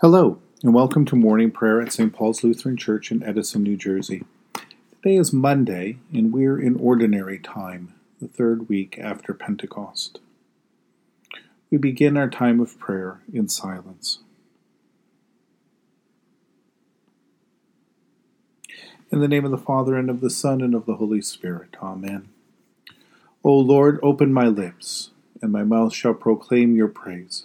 Hello, and welcome to morning prayer at St. Paul's Lutheran Church in Edison, New Jersey. Today is Monday, and we're in ordinary time, the third week after Pentecost. We begin our time of prayer in silence. In the name of the Father, and of the Son, and of the Holy Spirit. Amen. O Lord, open my lips, and my mouth shall proclaim your praise.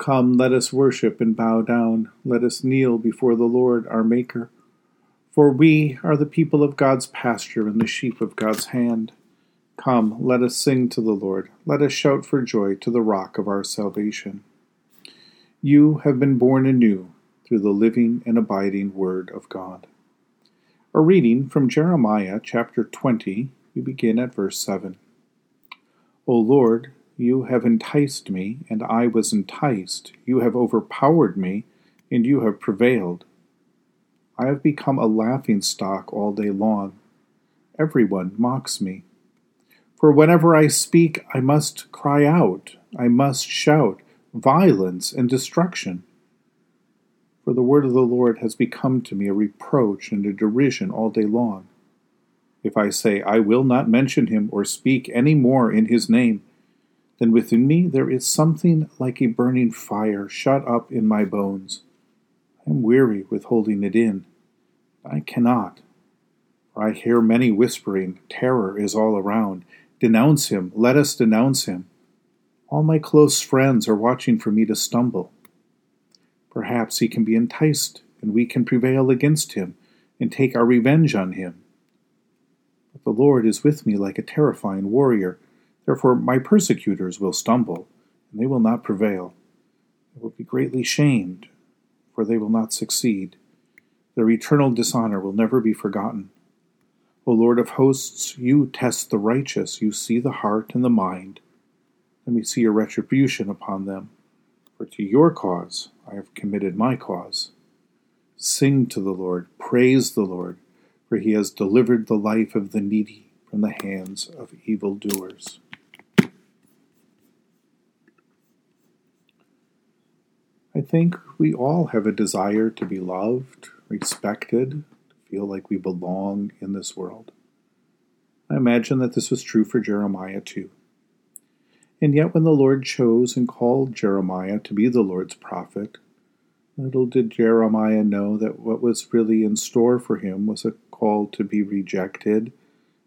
Come, let us worship and bow down. Let us kneel before the Lord our Maker. For we are the people of God's pasture and the sheep of God's hand. Come, let us sing to the Lord. Let us shout for joy to the rock of our salvation. You have been born anew through the living and abiding Word of God. A reading from Jeremiah chapter 20, we begin at verse 7. O Lord, you have enticed me, and I was enticed. You have overpowered me, and you have prevailed. I have become a laughing stock all day long. Everyone mocks me. For whenever I speak, I must cry out, I must shout violence and destruction. For the word of the Lord has become to me a reproach and a derision all day long. If I say, I will not mention him or speak any more in his name, then within me there is something like a burning fire shut up in my bones. I am weary with holding it in. I cannot. For I hear many whispering, Terror is all around. Denounce him, let us denounce him. All my close friends are watching for me to stumble. Perhaps he can be enticed, and we can prevail against him and take our revenge on him. But the Lord is with me like a terrifying warrior Therefore, my persecutors will stumble, and they will not prevail. They will be greatly shamed, for they will not succeed. Their eternal dishonor will never be forgotten. O Lord of hosts, you test the righteous, you see the heart and the mind. Let me see your retribution upon them, for to your cause I have committed my cause. Sing to the Lord, praise the Lord, for he has delivered the life of the needy from the hands of evildoers. Think we all have a desire to be loved, respected, to feel like we belong in this world. I imagine that this was true for Jeremiah too. And yet, when the Lord chose and called Jeremiah to be the Lord's prophet, little did Jeremiah know that what was really in store for him was a call to be rejected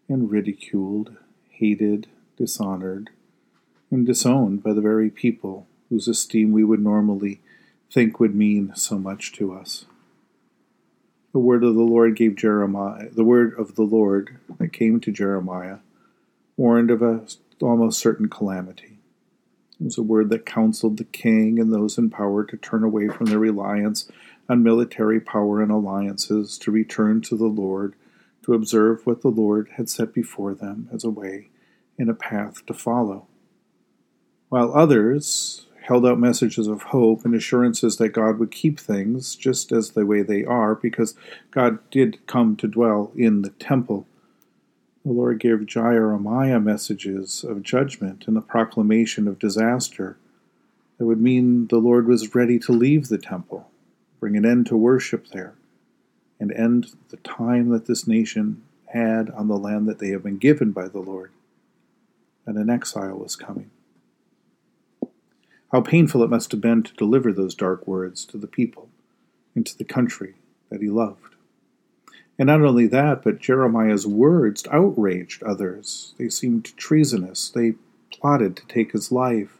and ridiculed, hated, dishonored, and disowned by the very people whose esteem we would normally think would mean so much to us. The word of the Lord gave Jeremiah, the word of the Lord that came to Jeremiah, warned of a almost certain calamity. It was a word that counseled the king and those in power to turn away from their reliance on military power and alliances, to return to the Lord, to observe what the Lord had set before them as a way and a path to follow. While others, held out messages of hope and assurances that God would keep things just as the way they are because God did come to dwell in the temple. The Lord gave Jeremiah messages of judgment and a proclamation of disaster that would mean the Lord was ready to leave the temple, bring an end to worship there, and end the time that this nation had on the land that they had been given by the Lord, and an exile was coming. How painful it must have been to deliver those dark words to the people and to the country that he loved. And not only that, but Jeremiah's words outraged others. They seemed treasonous. They plotted to take his life.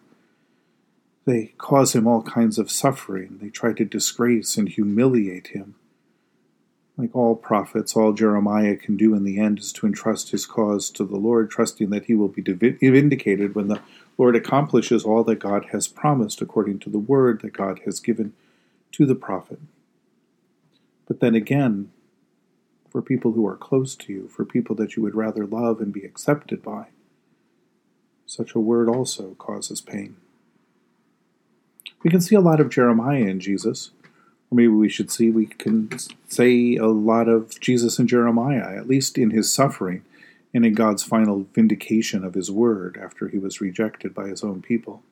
They caused him all kinds of suffering. They tried to disgrace and humiliate him. Like all prophets, all Jeremiah can do in the end is to entrust his cause to the Lord, trusting that he will be vindicated when the Lord accomplishes all that God has promised according to the word that God has given to the prophet. But then again, for people who are close to you, for people that you would rather love and be accepted by, such a word also causes pain. We can see a lot of Jeremiah in Jesus or maybe we should see we can say a lot of Jesus in Jeremiah, at least in his suffering and in God's final vindication of his word after he was rejected by his own people.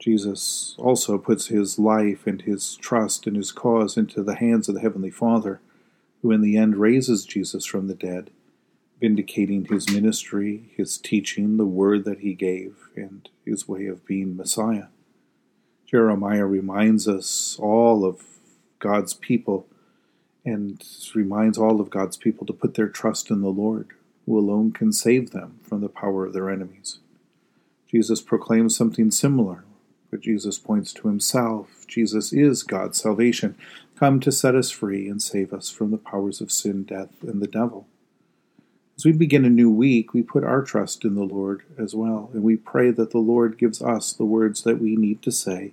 Jesus also puts his life and his trust and his cause into the hands of the Heavenly Father, who in the end raises Jesus from the dead, vindicating his ministry, his teaching, the word that he gave, and his way of being Messiah. Jeremiah reminds us all of God's people and reminds all of God's people to put their trust in the Lord, who alone can save them from the power of their enemies. Jesus proclaims something similar, but Jesus points to himself. Jesus is God's salvation, come to set us free and save us from the powers of sin, death, and the devil. As we begin a new week, we put our trust in the Lord as well, and we pray that the Lord gives us the words that we need to say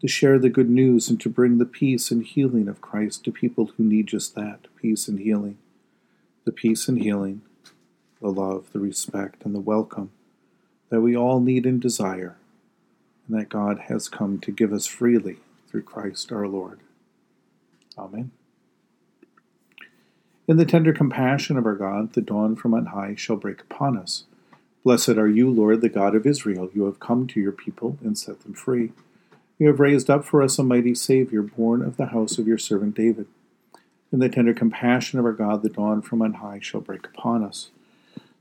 to share the good news and to bring the peace and healing of Christ to people who need just that peace and healing. The peace and healing, the love, the respect, and the welcome that we all need and desire, and that God has come to give us freely through Christ our Lord. Amen. In the tender compassion of our God, the dawn from on high shall break upon us. Blessed are you, Lord, the God of Israel. You have come to your people and set them free. You have raised up for us a mighty Savior, born of the house of your servant David. In the tender compassion of our God, the dawn from on high shall break upon us.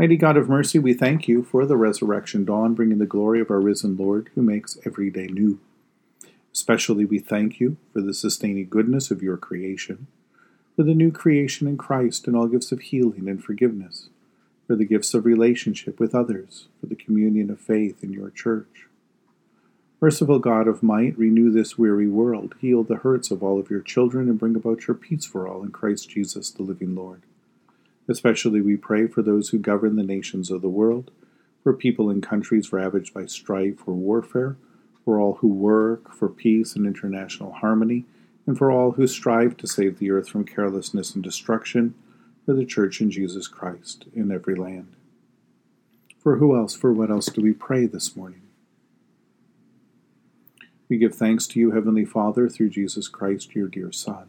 Mighty God of mercy, we thank you for the resurrection dawn, bringing the glory of our risen Lord, who makes every day new. Especially we thank you for the sustaining goodness of your creation, for the new creation in Christ and all gifts of healing and forgiveness, for the gifts of relationship with others, for the communion of faith in your church. Merciful God of might, renew this weary world, heal the hurts of all of your children, and bring about your peace for all in Christ Jesus, the living Lord. Especially we pray for those who govern the nations of the world, for people in countries ravaged by strife or warfare, for all who work for peace and international harmony, and for all who strive to save the earth from carelessness and destruction, for the Church in Jesus Christ in every land. For who else, for what else do we pray this morning? We give thanks to you, Heavenly Father, through Jesus Christ, your dear Son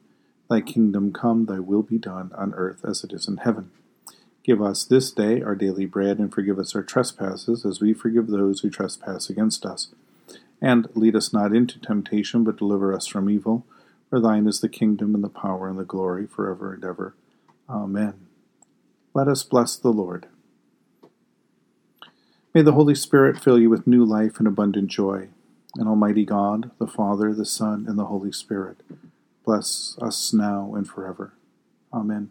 Thy kingdom come, thy will be done, on earth as it is in heaven. Give us this day our daily bread, and forgive us our trespasses, as we forgive those who trespass against us. And lead us not into temptation, but deliver us from evil. For thine is the kingdom, and the power, and the glory, for ever and ever. Amen. Let us bless the Lord. May the Holy Spirit fill you with new life and abundant joy. And Almighty God, the Father, the Son, and the Holy Spirit, bless us now and forever. Amen.